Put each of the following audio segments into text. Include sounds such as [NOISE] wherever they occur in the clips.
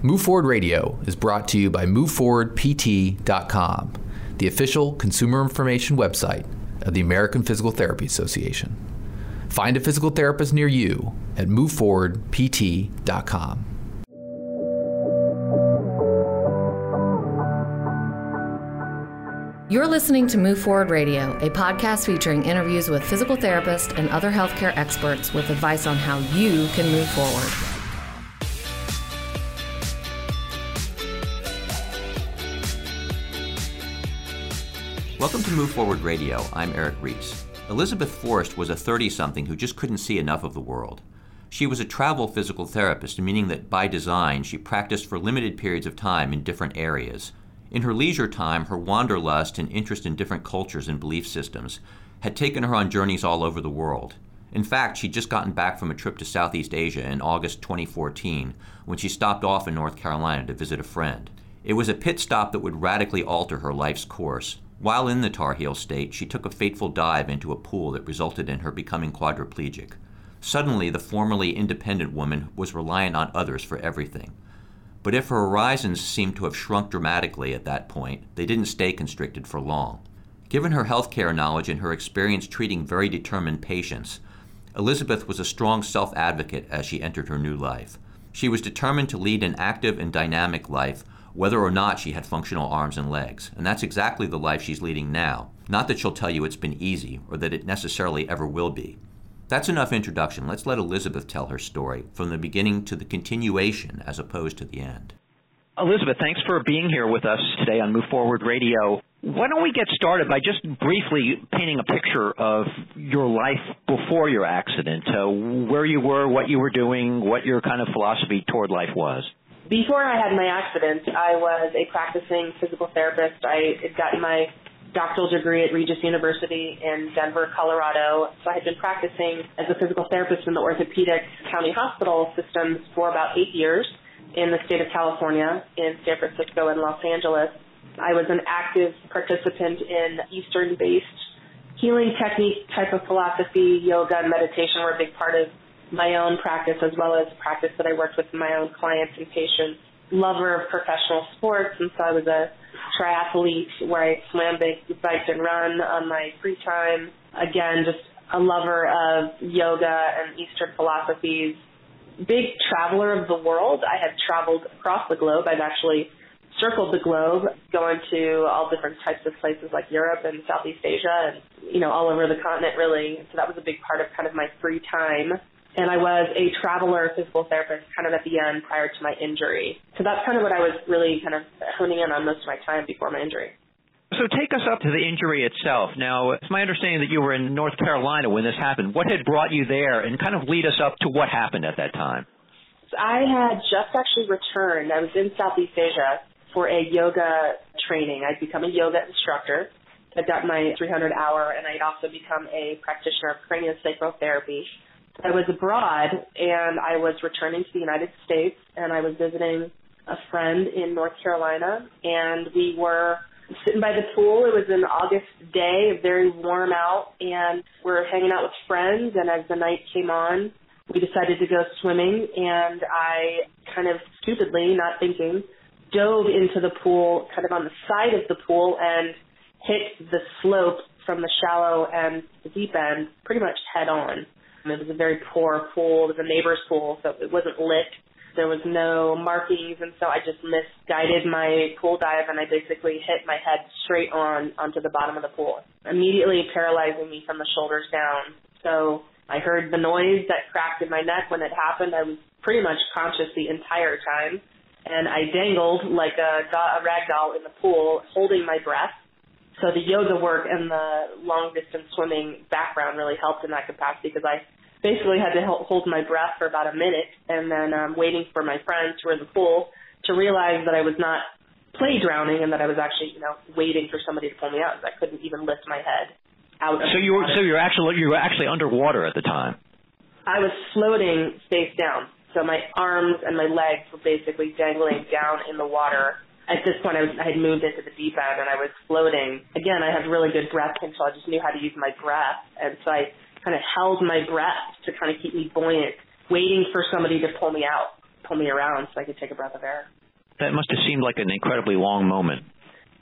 Move Forward Radio is brought to you by MoveForwardPT.com, the official consumer information website of the American Physical Therapy Association. Find a physical therapist near you at MoveForwardPT.com. You're listening to Move Forward Radio, a podcast featuring interviews with physical therapists and other healthcare experts with advice on how you can move forward. Welcome to Move Forward Radio. I'm Eric Reese. Elizabeth Forrest was a 30 something who just couldn't see enough of the world. She was a travel physical therapist, meaning that by design she practiced for limited periods of time in different areas. In her leisure time, her wanderlust and interest in different cultures and belief systems had taken her on journeys all over the world. In fact, she'd just gotten back from a trip to Southeast Asia in August 2014 when she stopped off in North Carolina to visit a friend. It was a pit stop that would radically alter her life's course. While in the Tar Heel state, she took a fateful dive into a pool that resulted in her becoming quadriplegic. Suddenly, the formerly independent woman was reliant on others for everything. But if her horizons seemed to have shrunk dramatically at that point, they didn't stay constricted for long. Given her healthcare knowledge and her experience treating very determined patients, Elizabeth was a strong self advocate as she entered her new life. She was determined to lead an active and dynamic life whether or not she had functional arms and legs. And that's exactly the life she's leading now. Not that she'll tell you it's been easy or that it necessarily ever will be. That's enough introduction. Let's let Elizabeth tell her story from the beginning to the continuation as opposed to the end. Elizabeth, thanks for being here with us today on Move Forward Radio. Why don't we get started by just briefly painting a picture of your life before your accident, uh, where you were, what you were doing, what your kind of philosophy toward life was? Before I had my accident, I was a practicing physical therapist. I had gotten my doctoral degree at Regis University in Denver, Colorado. So I had been practicing as a physical therapist in the orthopedic county hospital systems for about eight years in the state of California, in San Francisco and Los Angeles. I was an active participant in Eastern-based healing technique type of philosophy. Yoga and meditation were a big part of my own practice as well as practice that I worked with my own clients and patients. Lover of professional sports, and so I was a triathlete where I swam, biked, and run on my free time. Again, just a lover of yoga and Eastern philosophies. Big traveler of the world. I have traveled across the globe. I've actually circled the globe, going to all different types of places like Europe and Southeast Asia and, you know, all over the continent really. So that was a big part of kind of my free time and I was a traveler physical therapist kind of at the end prior to my injury. So that's kind of what I was really kind of honing in on most of my time before my injury. So take us up to the injury itself. Now, it's my understanding that you were in North Carolina when this happened. What had brought you there and kind of lead us up to what happened at that time? I had just actually returned. I was in Southeast Asia for a yoga training. I'd become a yoga instructor. I'd got my 300 hour and I'd also become a practitioner of craniosacral therapy. I was abroad and I was returning to the United States and I was visiting a friend in North Carolina and we were sitting by the pool. It was an August day, very warm out, and we're hanging out with friends. And as the night came on, we decided to go swimming. And I kind of stupidly, not thinking, dove into the pool, kind of on the side of the pool, and hit the slope from the shallow and the deep end pretty much head on. It was a very poor pool. It was a neighbor's pool, so it wasn't lit. There was no markings, and so I just misguided my pool dive, and I basically hit my head straight on onto the bottom of the pool, immediately paralyzing me from the shoulders down. So I heard the noise that cracked in my neck when it happened. I was pretty much conscious the entire time, and I dangled like a, a rag doll in the pool, holding my breath so the yoga work and the long distance swimming background really helped in that capacity because I basically had to hold my breath for about a minute and then um, waiting for my friends who were in the pool to realize that I was not play drowning and that I was actually, you know, waiting for somebody to pull me out. Because I couldn't even lift my head out. So you were so you're actually you were actually underwater at the time. I was floating face down. So my arms and my legs were basically dangling down in the water at this point I, was, I had moved into the deep end and I was floating. Again, I had really good breath control. I just knew how to use my breath. And so I kind of held my breath to kind of keep me buoyant, waiting for somebody to pull me out. pull me around so I could take a breath of air. That must have seemed like an incredibly long moment.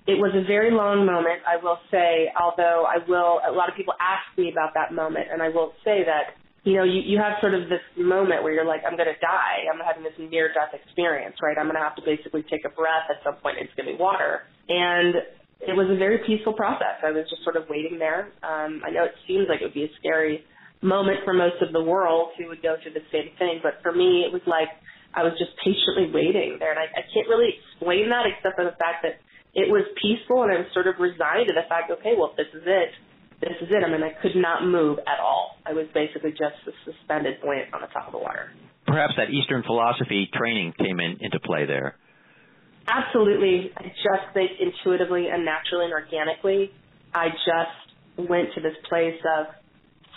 It was a very long moment, I will say, although I will, a lot of people ask me about that moment, and I will say that, you know, you, you have sort of this moment where you're like, I'm going to die. I'm having this near death experience, right? I'm going to have to basically take a breath at some point. It's going to be water. And it was a very peaceful process. I was just sort of waiting there. Um, I know it seems like it would be a scary moment for most of the world who would go through the same thing, but for me, it was like I was just patiently waiting there. And I, I can't really explain that except for the fact that it was peaceful and I was sort of resigned to the fact, okay, well, if this is it, this is it. I mean, I could not move at all. I was basically just a suspended buoyant on the top of the water. Perhaps that Eastern philosophy training came in, into play there. Absolutely. I just think intuitively and naturally and organically, I just went to this place of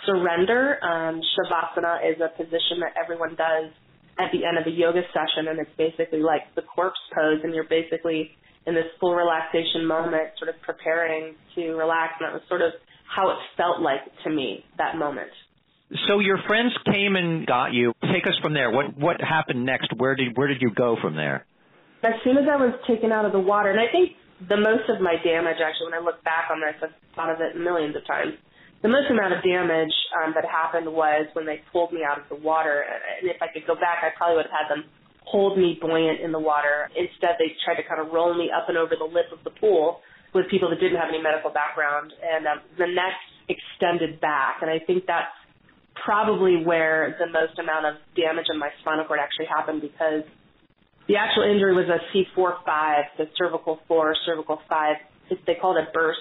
surrender. Um, Shavasana is a position that everyone does at the end of a yoga session, and it's basically like the corpse pose, and you're basically in this full relaxation moment, sort of preparing to relax. And that was sort of how it felt like to me that moment. So your friends came and got you. Take us from there. What what happened next? Where did where did you go from there? As soon as I was taken out of the water, and I think the most of my damage actually, when I look back on this, I've thought of it millions of times. The most amount of damage um, that happened was when they pulled me out of the water. And if I could go back, I probably would have had them hold me buoyant in the water. Instead, they tried to kind of roll me up and over the lip of the pool with people that didn't have any medical background, and um, the neck extended back. And I think that's probably where the most amount of damage in my spinal cord actually happened because the actual injury was a C4-5, the cervical 4, cervical 5. They call it a burst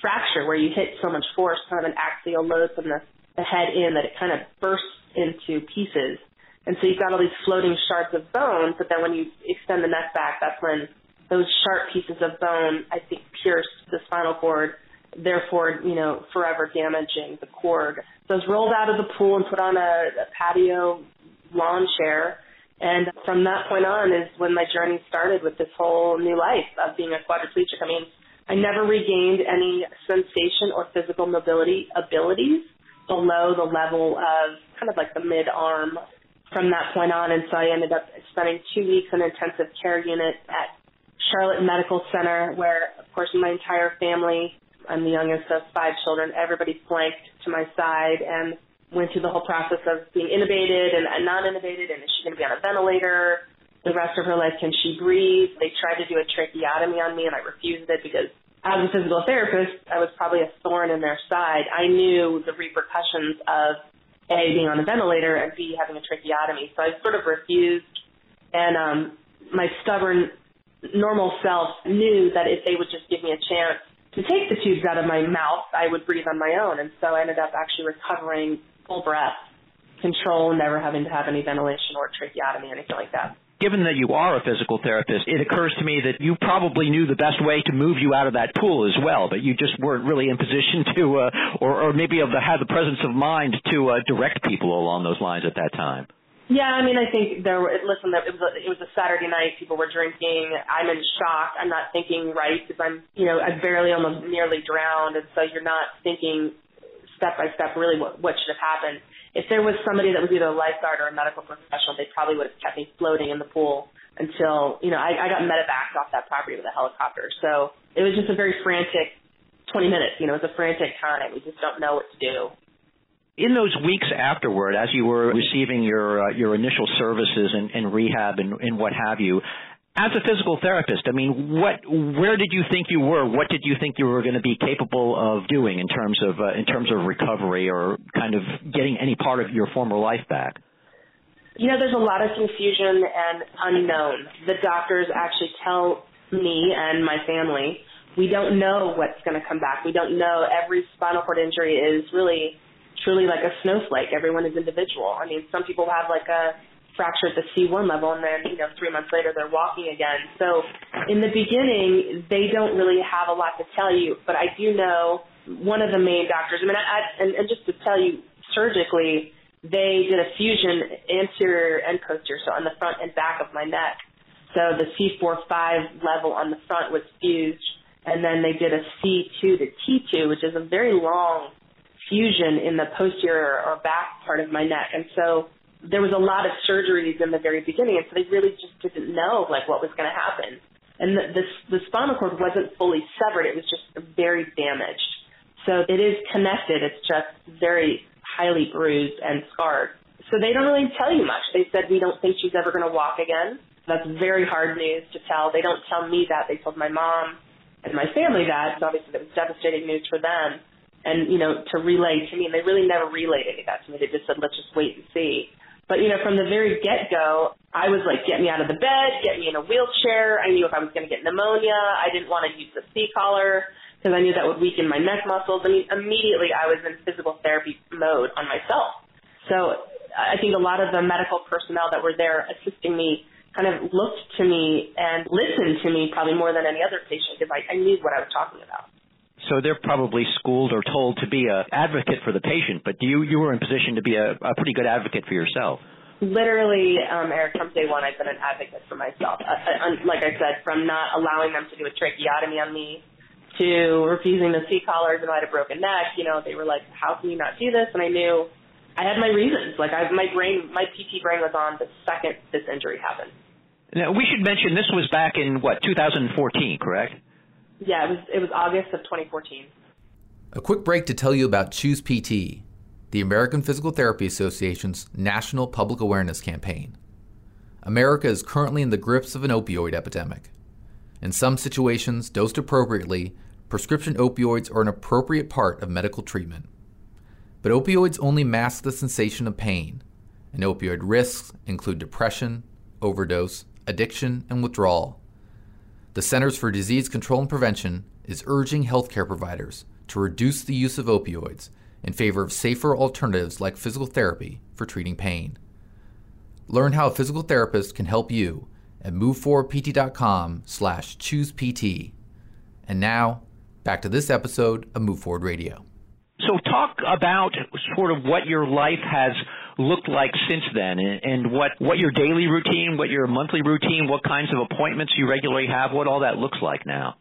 fracture where you hit so much force, kind of an axial load from the, the head in that it kind of bursts into pieces. And so you've got all these floating shards of bone, but then when you extend the neck back, that's when those sharp pieces of bone, I think, pierce the spinal cord, therefore, you know, forever damaging the cord. So I was rolled out of the pool and put on a, a patio lawn chair. And from that point on is when my journey started with this whole new life of being a quadriplegic. I mean, I never regained any sensation or physical mobility abilities below the level of kind of like the mid arm from that point on. And so I ended up spending two weeks in intensive care unit at Charlotte Medical Center, where, of course, my entire family, I'm the youngest of five children, everybody flanked to my side and went through the whole process of being intubated and, and non intubated, and is she going to be on a ventilator? The rest of her life, can she breathe? They tried to do a tracheotomy on me, and I refused it because as a physical therapist, I was probably a thorn in their side. I knew the repercussions of a, being on a ventilator, and B, having a tracheotomy. So I sort of refused, and um, my stubborn, normal self knew that if they would just give me a chance to take the tubes out of my mouth, I would breathe on my own. And so I ended up actually recovering full breath, control, never having to have any ventilation or tracheotomy or anything like that given that you are a physical therapist, it occurs to me that you probably knew the best way to move you out of that pool as well, but you just weren't really in position to, uh, or, or maybe have the, had the presence of mind to uh, direct people along those lines at that time. Yeah, I mean, I think there were. Listen, it was a, it was a Saturday night. People were drinking. I'm in shock. I'm not thinking right because I'm, you know, I barely almost nearly drowned, and so you're not thinking step by step really what what should have happened if there was somebody that was either a lifeguard or a medical professional, they probably would have kept me floating in the pool until, you know, I, I got medevaced off that property with a helicopter. So it was just a very frantic 20 minutes. You know, it was a frantic time. We just don't know what to do. In those weeks afterward, as you were receiving your uh, your initial services and, and rehab and, and what have you, as a physical therapist, I mean, what, where did you think you were? What did you think you were going to be capable of doing in terms of, uh, in terms of recovery or kind of getting any part of your former life back? You know, there's a lot of confusion and unknown. The doctors actually tell me and my family, we don't know what's going to come back. We don't know. Every spinal cord injury is really, truly like a snowflake. Everyone is individual. I mean, some people have like a fracture at the C1 level, and then, you know, three months later they're walking again. So in the beginning, they don't really have a lot to tell you, but I do know one of the main doctors, I mean, I, I, and, and just to tell you surgically, they did a fusion anterior and posterior, so on the front and back of my neck. So the C4-5 level on the front was fused, and then they did a C2 to T2, which is a very long fusion in the posterior or back part of my neck. And so there was a lot of surgeries in the very beginning, and so they really just didn't know like what was going to happen. And the, the the spinal cord wasn't fully severed; it was just very damaged. So it is connected. It's just very highly bruised and scarred. So they don't really tell you much. They said we don't think she's ever going to walk again. That's very hard news to tell. They don't tell me that. They told my mom and my family that. So obviously, that was devastating news for them. And you know, to relay to me, and they really never relayed any of that to me. They just said, "Let's just wait and see." But you know, from the very get go, I was like, get me out of the bed, get me in a wheelchair. I knew if I was going to get pneumonia, I didn't want to use the C collar because I knew that would weaken my neck muscles. I mean, immediately I was in physical therapy mode on myself. So I think a lot of the medical personnel that were there assisting me kind of looked to me and listened to me probably more than any other patient because I, I knew what I was talking about. So they're probably schooled or told to be an advocate for the patient, but you you were in position to be a, a pretty good advocate for yourself. Literally, um, Eric, from day one, I've been an advocate for myself. Uh, uh, like I said, from not allowing them to do a tracheotomy on me to refusing the C collars and I had a broken neck. You know, they were like, "How can you not do this?" And I knew I had my reasons. Like I, my brain, my PT brain was on the second this injury happened. Now we should mention this was back in what 2014, correct? Yeah, it was it was August of 2014. A quick break to tell you about Choose PT, the American Physical Therapy Association's national public awareness campaign. America is currently in the grips of an opioid epidemic. In some situations, dosed appropriately, prescription opioids are an appropriate part of medical treatment. But opioids only mask the sensation of pain, and opioid risks include depression, overdose, addiction, and withdrawal. The Centers for Disease Control and Prevention is urging healthcare providers to reduce the use of opioids in favor of safer alternatives like physical therapy for treating pain. Learn how a physical therapist can help you at moveforwardpt.com slash choosept. And now, back to this episode of Move Forward Radio. So talk about sort of what your life has looked like since then and, and what, what your daily routine, what your monthly routine, what kinds of appointments you regularly have, what all that looks like now.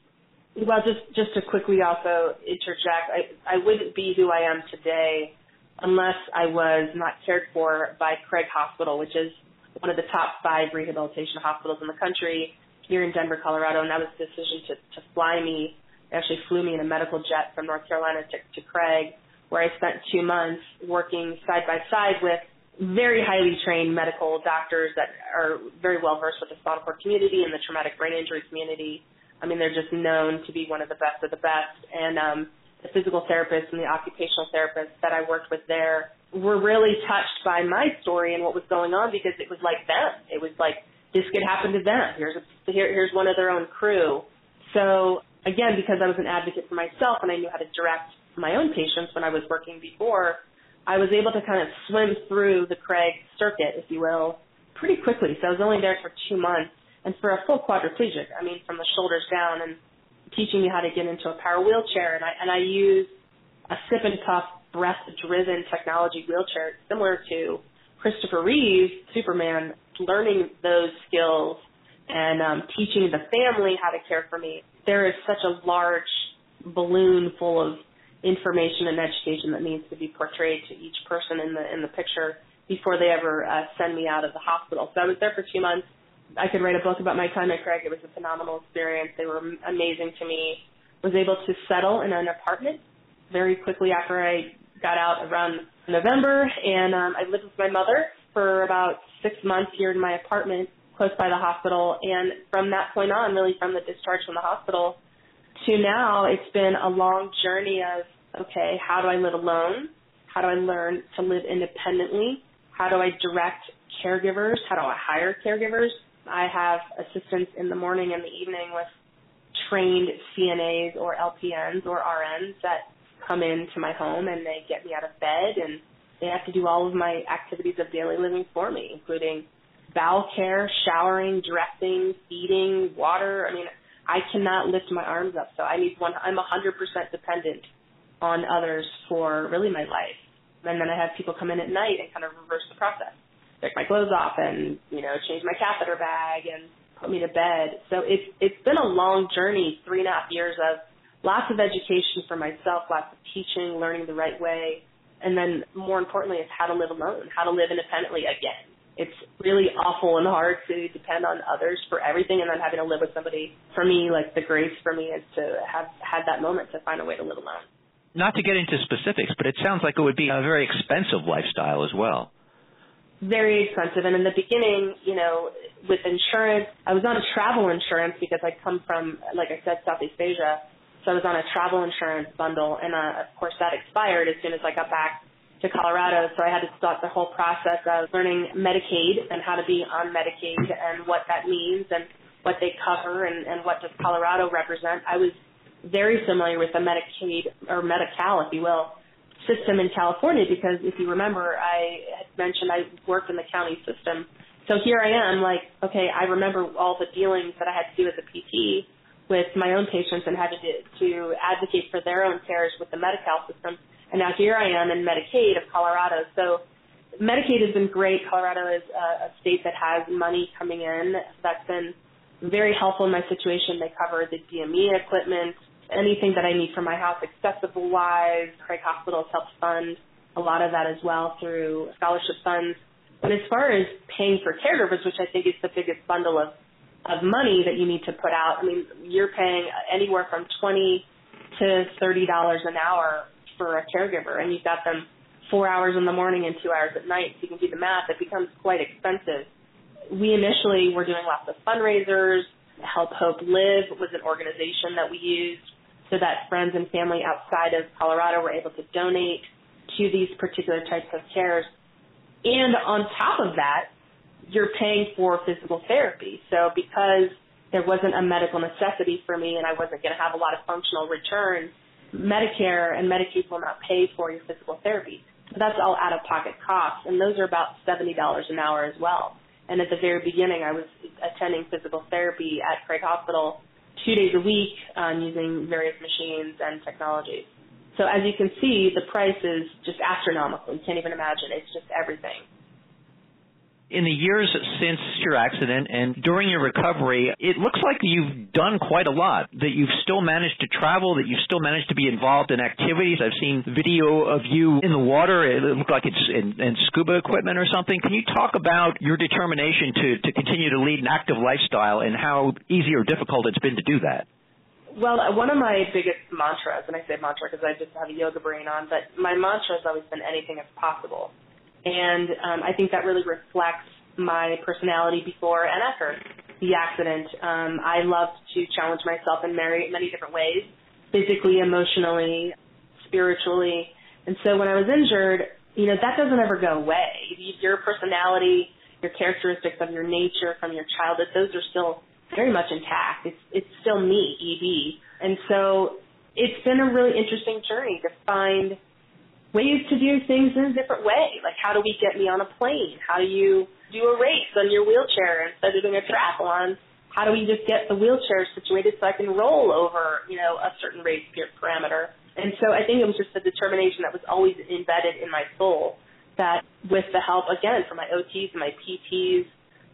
Well, just just to quickly also interject, I, I wouldn't be who I am today unless I was not cared for by Craig Hospital, which is one of the top five rehabilitation hospitals in the country here in Denver, Colorado. And that was the decision to, to fly me. They actually flew me in a medical jet from North Carolina to, to Craig where I spent two months working side by side with very highly trained medical doctors that are very well versed with the spinal cord community and the traumatic brain injury community. I mean, they're just known to be one of the best of the best. And um, the physical therapists and the occupational therapists that I worked with there were really touched by my story and what was going on because it was like them. It was like this could happen to them. Here's a, here, here's one of their own crew. So again, because I was an advocate for myself and I knew how to direct my own patients when I was working before, I was able to kind of swim through the Craig circuit, if you will, pretty quickly. So I was only there for two months. And for a full quadriplegic, I mean, from the shoulders down and teaching me how to get into a power wheelchair. And I, and I use a sip and puff breath driven technology wheelchair similar to Christopher Reeve, Superman, learning those skills and um, teaching the family how to care for me. There is such a large balloon full of information and education that needs to be portrayed to each person in the in the picture before they ever uh, send me out of the hospital. So I was there for two months. I could write a book about my time at Craig. It was a phenomenal experience. They were amazing to me. Was able to settle in an apartment very quickly after I got out around November, and um, I lived with my mother for about six months here in my apartment close by the hospital. And from that point on, really from the discharge from the hospital, to now, it's been a long journey of, okay, how do I live alone? How do I learn to live independently? How do I direct caregivers? How do I hire caregivers? I have assistants in the morning and the evening with trained CNAs or LPNs or RNs that come into my home and they get me out of bed and they have to do all of my activities of daily living for me, including bowel care, showering, dressing, feeding, water. I mean, I cannot lift my arms up, so I need one. I'm 100% dependent on others for really my life. And then I have people come in at night and kind of reverse the process, take my clothes off, and you know change my catheter bag and put me to bed. So it's it's been a long journey, three and a half years of lots of education for myself, lots of teaching, learning the right way and then more importantly, is how to live alone, how to live independently again. It's really awful and hard to depend on others for everything, and then having to live with somebody. For me, like the grace for me is to have had that moment to find a way to live alone. Not to get into specifics, but it sounds like it would be a very expensive lifestyle as well very expensive. And in the beginning, you know, with insurance, I was on a travel insurance because I come from, like I said, Southeast Asia. So I was on a travel insurance bundle, and uh, of course that expired as soon as I got back to Colorado. So I had to start the whole process of learning Medicaid and how to be on Medicaid and what that means and what they cover and, and what does Colorado represent. I was very familiar with the Medicaid or Medi-Cal, if you will, system in California because if you remember, I had mentioned I worked in the county system. So here I am, like, okay, I remember all the dealings that I had to do as a PT with my own patients and had to to advocate for their own cares with the Medi-Cal system. And now here I am in Medicaid of Colorado. So Medicaid has been great. Colorado is a, a state that has money coming in. That's been very helpful in my situation. They cover the DME equipment, anything that I need for my house accessible wise. Craig Hospitals helps fund a lot of that as well through scholarship funds. But as far as paying for caregivers, which I think is the biggest bundle of, of money that you need to put out, I mean, you're paying anywhere from 20 to $30 an hour for a caregiver, and you've got them four hours in the morning and two hours at night. So you can do the math. It becomes quite expensive. We initially were doing lots of fundraisers. Help Hope Live was an organization that we used so that friends and family outside of Colorado were able to donate to these particular types of cares. And on top of that, you're paying for physical therapy. So because there wasn't a medical necessity for me and I wasn't going to have a lot of functional return, Medicare and Medicaid will not pay for your physical therapy. But that's all out of pocket costs, and those are about $70 an hour as well. And at the very beginning, I was attending physical therapy at Craig Hospital two days a week um, using various machines and technologies. So as you can see, the price is just astronomical. You can't even imagine. It's just everything in the years since your accident and during your recovery, it looks like you've done quite a lot. That you've still managed to travel, that you've still managed to be involved in activities. I've seen video of you in the water. It looked like it's in, in scuba equipment or something. Can you talk about your determination to, to continue to lead an active lifestyle and how easy or difficult it's been to do that? Well, uh, one of my biggest mantras, and I say mantra because I just have a yoga brain on, but my mantra has always been anything is possible. And um, I think that really reflects my personality before and after the accident. Um, I loved to challenge myself in many, many different ways, physically, emotionally, spiritually. And so when I was injured, you know, that doesn't ever go away. Your personality, your characteristics of your nature from your childhood, those are still very much intact. It's it's still me, EB. And so it's been a really interesting journey to find ways to do things in a different way. Like how do we get me on a plane? How do you do a race on your wheelchair instead of doing a triathlon? How do we just get the wheelchair situated so I can roll over, you know, a certain race parameter? And so I think it was just a determination that was always embedded in my soul that with the help, again, from my OTs and my PTs,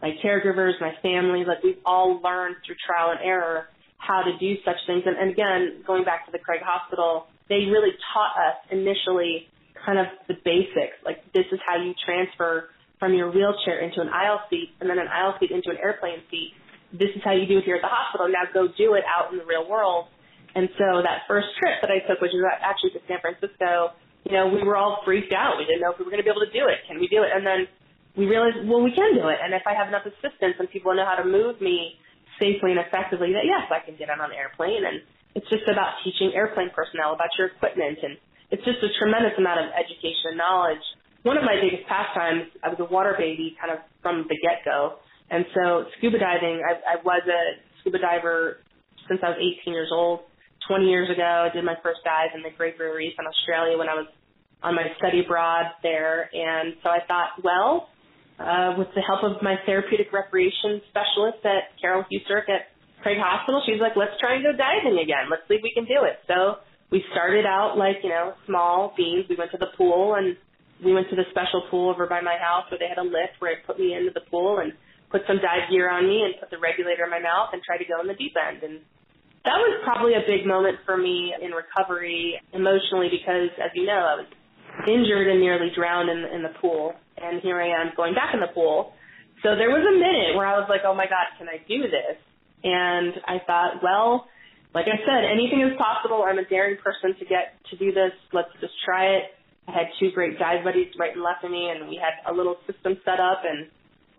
my caregivers, my family, like we've all learned through trial and error how to do such things. And, and again, going back to the Craig Hospital they really taught us initially kind of the basics. Like this is how you transfer from your wheelchair into an aisle seat and then an aisle seat into an airplane seat. This is how you do it here at the hospital. Now go do it out in the real world. And so that first trip that I took, which was actually to San Francisco, you know, we were all freaked out. We didn't know if we were going to be able to do it. Can we do it? And then we realized, well, we can do it. And if I have enough assistance and people know how to move me safely and effectively, that yes, I can get on an airplane and it's just about teaching airplane personnel about your equipment, and it's just a tremendous amount of education and knowledge. One of my biggest pastimes, I was a water baby kind of from the get-go, and so scuba diving, I, I was a scuba diver since I was 18 years old. 20 years ago, I did my first dive in the Great Barrier Reef in Australia when I was on my study abroad there, and so I thought, well, uh, with the help of my therapeutic recreation specialist at Carol Husterk at Craig Hospital, she's like, let's try and go diving again. Let's see if we can do it. So we started out like, you know, small beans. We went to the pool and we went to the special pool over by my house where they had a lift where it put me into the pool and put some dive gear on me and put the regulator in my mouth and tried to go in the deep end. And that was probably a big moment for me in recovery emotionally because, as you know, I was injured and nearly drowned in, in the pool. And here I am going back in the pool. So there was a minute where I was like, oh my God, can I do this? And I thought, well, like I said, anything is possible. I'm a daring person to get to do this. Let's just try it. I had two great dive buddies right and left of me, and we had a little system set up, and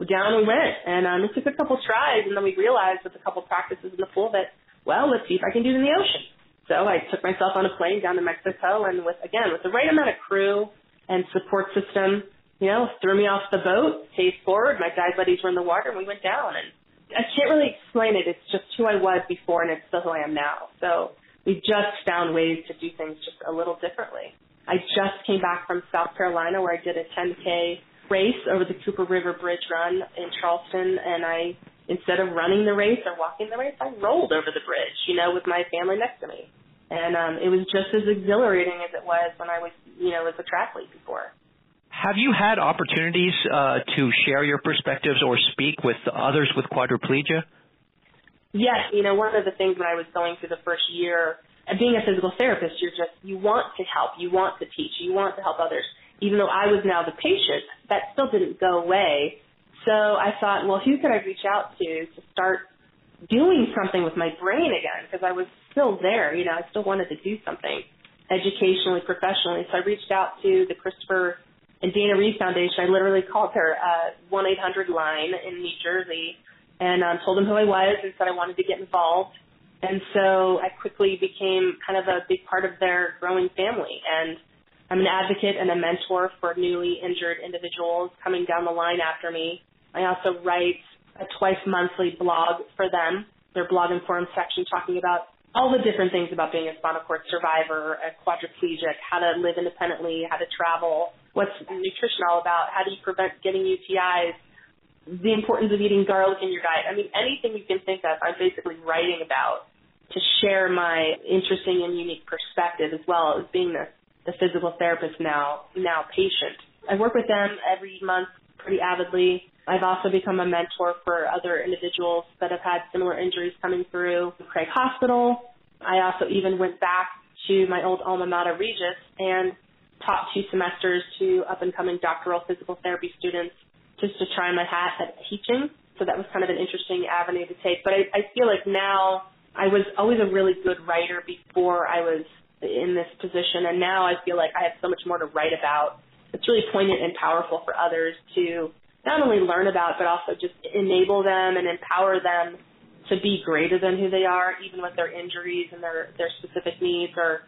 down we went. And um, it took a couple tries, and then we realized with a couple practices in the pool that, well, let's see if I can do it in the ocean. So I took myself on a plane down to Mexico, and with again with the right amount of crew and support system, you know, threw me off the boat, faced forward. My dive buddies were in the water, and we went down. And I can't really explain it. It's just who I was before, and it's still who I am now. So we just found ways to do things just a little differently. I just came back from South Carolina where I did a 10K race over the Cooper River Bridge Run in Charleston, and I instead of running the race or walking the race, I rolled over the bridge, you know, with my family next to me. And um, it was just as exhilarating as it was when I was, you know, as a triathlete before. Have you had opportunities uh, to share your perspectives or speak with others with quadriplegia? Yes, you know, one of the things when I was going through the first year of being a physical therapist, you're just, you want to help, you want to teach, you want to help others. Even though I was now the patient, that still didn't go away. So I thought, well, who could I reach out to to start doing something with my brain again? Because I was still there, you know, I still wanted to do something educationally, professionally. So I reached out to the Christopher and Dana Reeve Foundation. I literally called their uh, 1-800 line in New Jersey and um, told them who I was and said I wanted to get involved and so I quickly became kind of a big part of their growing family. And I'm an advocate and a mentor for newly injured individuals coming down the line after me. I also write a twice monthly blog for them, their blog and forum section talking about all the different things about being a spinal cord survivor, a quadriplegic, how to live independently, how to travel, what's nutrition all about, how do you prevent getting UTIs, the importance of eating garlic in your diet. I mean, anything you can think of, I'm basically writing about to share my interesting and unique perspective as well as being the, the physical therapist now, now patient. I work with them every month pretty avidly. I've also become a mentor for other individuals that have had similar injuries coming through Craig Hospital. I also even went back to my old alma mater, Regis, and taught two semesters to up and coming doctoral physical therapy students just to try my hat at teaching. So that was kind of an interesting avenue to take. But I, I feel like now I was always a really good writer before I was in this position, and now I feel like I have so much more to write about. It's really poignant and powerful for others to not only learn about, but also just enable them and empower them to be greater than who they are, even with their injuries and their, their specific needs, or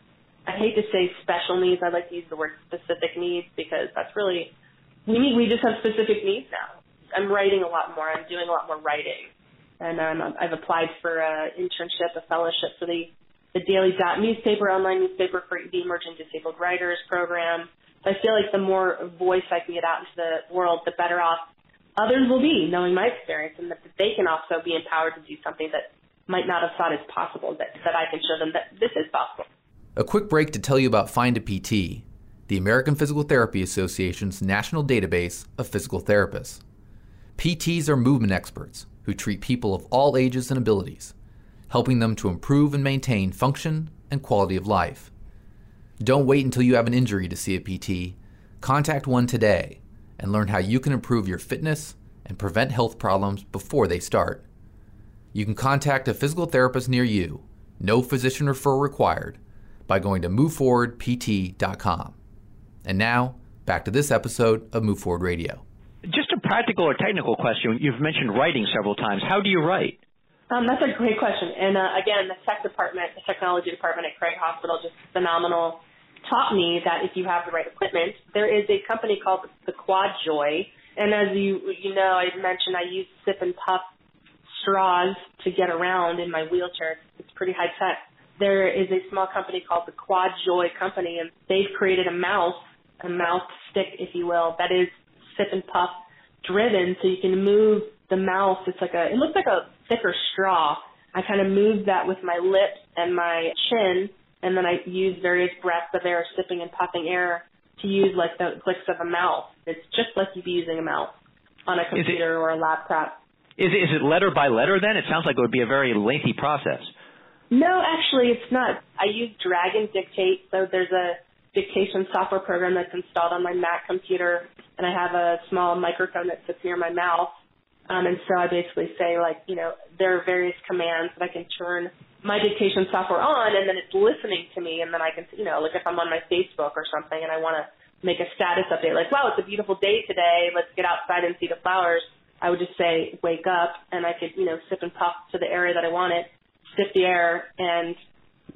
I hate to say special needs. I like to use the word specific needs because that's really we need, we just have specific needs now. I'm writing a lot more. I'm doing a lot more writing, and um, I've applied for an internship, a fellowship for the the Daily Dot newspaper, online newspaper for the Emerging Disabled Writers program. So I feel like the more voice I can get out into the world, the better off others will be, knowing my experience, and that they can also be empowered to do something that might not have thought is possible. That that I can show them that this is possible. A quick break to tell you about Find a PT the American Physical Therapy Association's national database of physical therapists. PTs are movement experts who treat people of all ages and abilities, helping them to improve and maintain function and quality of life. Don't wait until you have an injury to see a PT. Contact one today and learn how you can improve your fitness and prevent health problems before they start. You can contact a physical therapist near you, no physician referral required, by going to moveforwardpt.com. And now, back to this episode of Move Forward Radio. Just a practical or technical question. You've mentioned writing several times. How do you write? Um, that's a great question. And uh, again, the tech department, the technology department at Craig Hospital, just phenomenal, taught me that if you have the right equipment, there is a company called the Quad Joy. And as you you know, I mentioned I use sip and puff straws to get around in my wheelchair. It's pretty high tech. There is a small company called the Quad Joy Company, and they've created a mouse a mouth stick, if you will, that is sip and puff driven, so you can move the mouth. It's like a, it looks like a thicker straw. I kind of move that with my lips and my chin, and then I use various breaths of air, sipping and puffing air to use like the clicks of a mouse. It's just like you'd be using a mouse on a computer it, or a laptop. Is it, is it letter by letter then? It sounds like it would be a very lengthy process. No, actually, it's not. I use Dragon Dictate, so there's a dictation software program that's installed on my Mac computer, and I have a small microphone that sits near my mouth. Um, and so I basically say, like, you know, there are various commands that I can turn my dictation software on, and then it's listening to me, and then I can, you know, like if I'm on my Facebook or something, and I want to make a status update, like, wow, it's a beautiful day today, let's get outside and see the flowers. I would just say, wake up, and I could, you know, sip and puff to the area that I want it, sip the air, and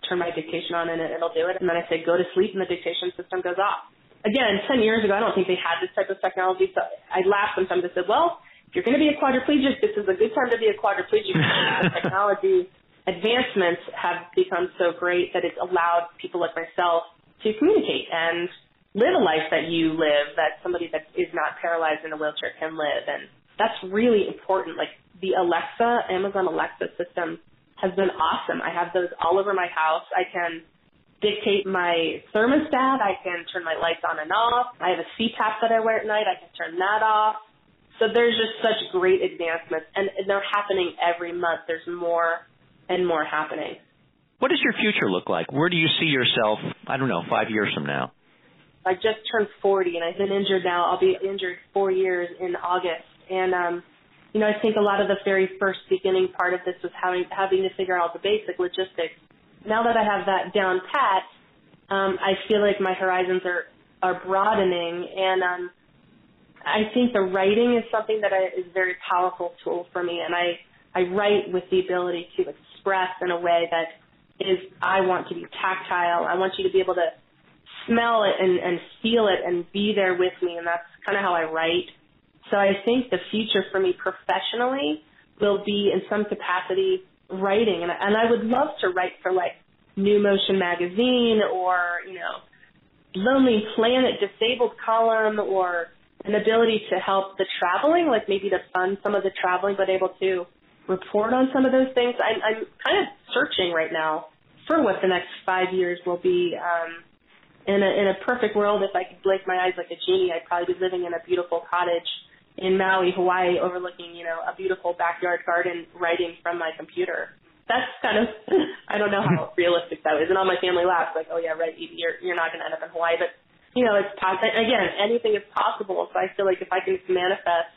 turn my dictation on, and it'll do it. And then I say, go to sleep, and the dictation system goes off. Again, 10 years ago, I don't think they had this type of technology, so I laughed sometimes. I said, well, if you're going to be a quadriplegic, this is a good time to be a quadriplegic. [LAUGHS] the technology advancements have become so great that it's allowed people like myself to communicate and live a life that you live, that somebody that is not paralyzed in a wheelchair can live. And that's really important. Like the Alexa, Amazon Alexa system has been awesome. I have those all over my house. I can dictate my thermostat. I can turn my lights on and off. I have a CPAP that I wear at night. I can turn that off. So there's just such great advancements, and they're happening every month. There's more and more happening. What does your future look like? Where do you see yourself, I don't know, five years from now? I just turned 40, and I've been injured now. I'll be injured four years in August. And, um, you know, I think a lot of the very first beginning part of this was having, having to figure out the basic logistics. Now that I have that down pat, um, I feel like my horizons are, are broadening, and um, I think the writing is something that I, is a very powerful tool for me, and I I write with the ability to express in a way that is I want to be tactile. I want you to be able to smell it and, and feel it and be there with me, and that's kind of how I write. So I think the future for me professionally will be in some capacity writing, and, and I would love to write for like New Motion magazine or you know Lonely Planet disabled column or an ability to help the traveling, like maybe to fund some of the traveling, but able to report on some of those things. I'm, I'm kind of searching right now for what the next five years will be. Um, in a, in a perfect world, if I could blink my eyes like a genie, I'd probably be living in a beautiful cottage in Maui, Hawaii, overlooking, you know, a beautiful backyard garden, writing from my computer. That's kind of, [LAUGHS] I don't know how [LAUGHS] realistic that is. And all my family laughs, like, oh yeah, right, you're, you're not going to end up in Hawaii. But you know, it's possible. Again, anything is possible. So I feel like if I can manifest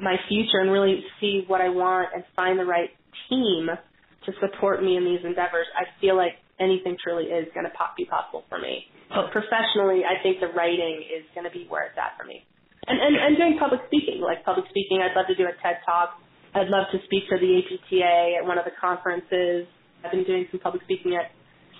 my future and really see what I want and find the right team to support me in these endeavors, I feel like anything truly is going to pop, be possible for me. But professionally, I think the writing is going to be where it's at for me. And, and, and doing public speaking, like public speaking, I'd love to do a TED Talk. I'd love to speak for the APTA at one of the conferences. I've been doing some public speaking at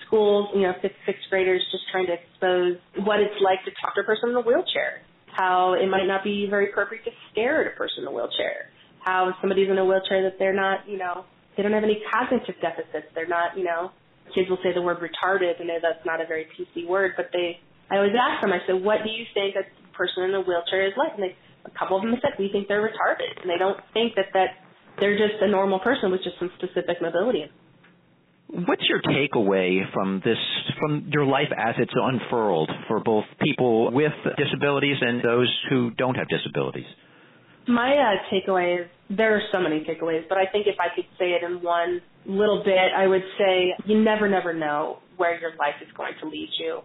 schools, you know, fifth, sixth graders, just trying to expose what it's like to talk to a person in a wheelchair, how it might not be very appropriate to stare at a person in a wheelchair, how if somebody's in a wheelchair that they're not, you know, they don't have any cognitive deficits, they're not, you know, kids will say the word retarded, and that's not a very PC word, but they, I always ask them, I said, what do you think a person in a wheelchair is like? And they, a couple of them said, we think they're retarded, and they don't think that that they're just a normal person with just some specific mobility. What's your takeaway from this, from your life as it's unfurled for both people with disabilities and those who don't have disabilities? My uh, takeaway is there are so many takeaways, but I think if I could say it in one little bit, I would say you never, never know where your life is going to lead you.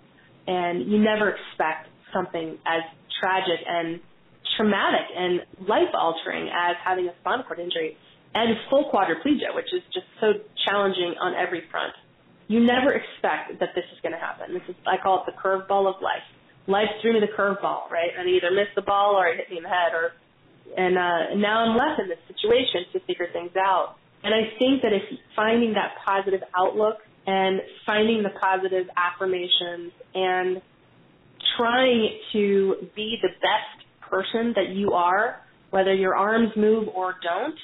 And you never expect something as tragic and traumatic and life altering as having a spinal cord injury and full quadriplegia, which is just so challenging on every front. You never expect that this is going to happen. This is, I call it the curveball of life. Life threw me the curveball, right? And either missed the ball or it hit me in the head, or and uh, now I'm left in this situation to figure things out. And I think that if finding that positive outlook and finding the positive affirmations and trying to be the best person that you are, whether your arms move or don't,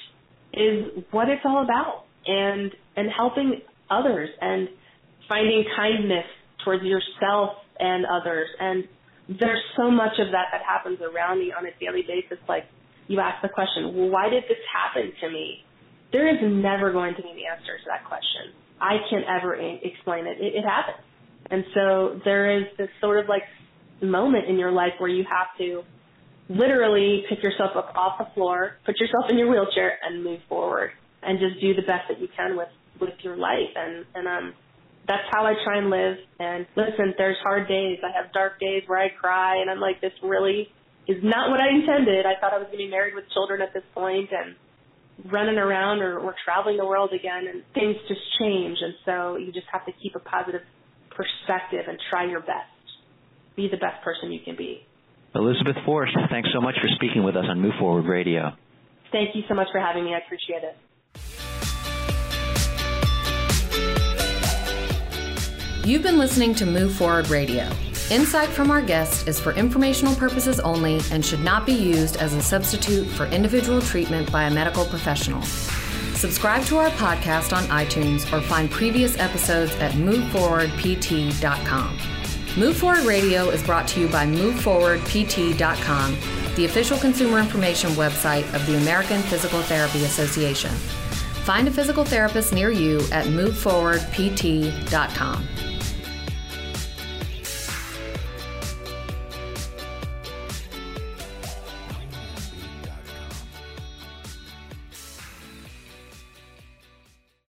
is what it's all about and and helping others and finding kindness towards yourself and others. And there's so much of that that happens around me on a daily basis. Like you ask the question well why did this happen to me? There is never going to be the answer to that question. I can't ever explain it. It, it happens. And so there is this sort of like moment in your life where you have to literally pick yourself up off the floor, put yourself in your wheelchair, and move forward, and just do the best that you can with with your life. And and um, that's how I try and live. And listen, there's hard days. I have dark days where I cry and I'm like, this really is not what I intended. I thought I was going to be married with children at this point and running around or, or traveling the world again and things just change. And so you just have to keep a positive perspective and try your best. Be the best person you can be. Elizabeth Forrest, thanks so much for speaking with us on Move Forward Radio. Thank you so much for having me. I appreciate it. You've been listening to Move Forward Radio. Insight from our guest is for informational purposes only and should not be used as a substitute for individual treatment by a medical professional. Subscribe to our podcast on iTunes or find previous episodes at moveforwardpt.com. Move Forward Radio is brought to you by moveforwardpt.com, the official consumer information website of the American Physical Therapy Association. Find a physical therapist near you at moveforwardpt.com.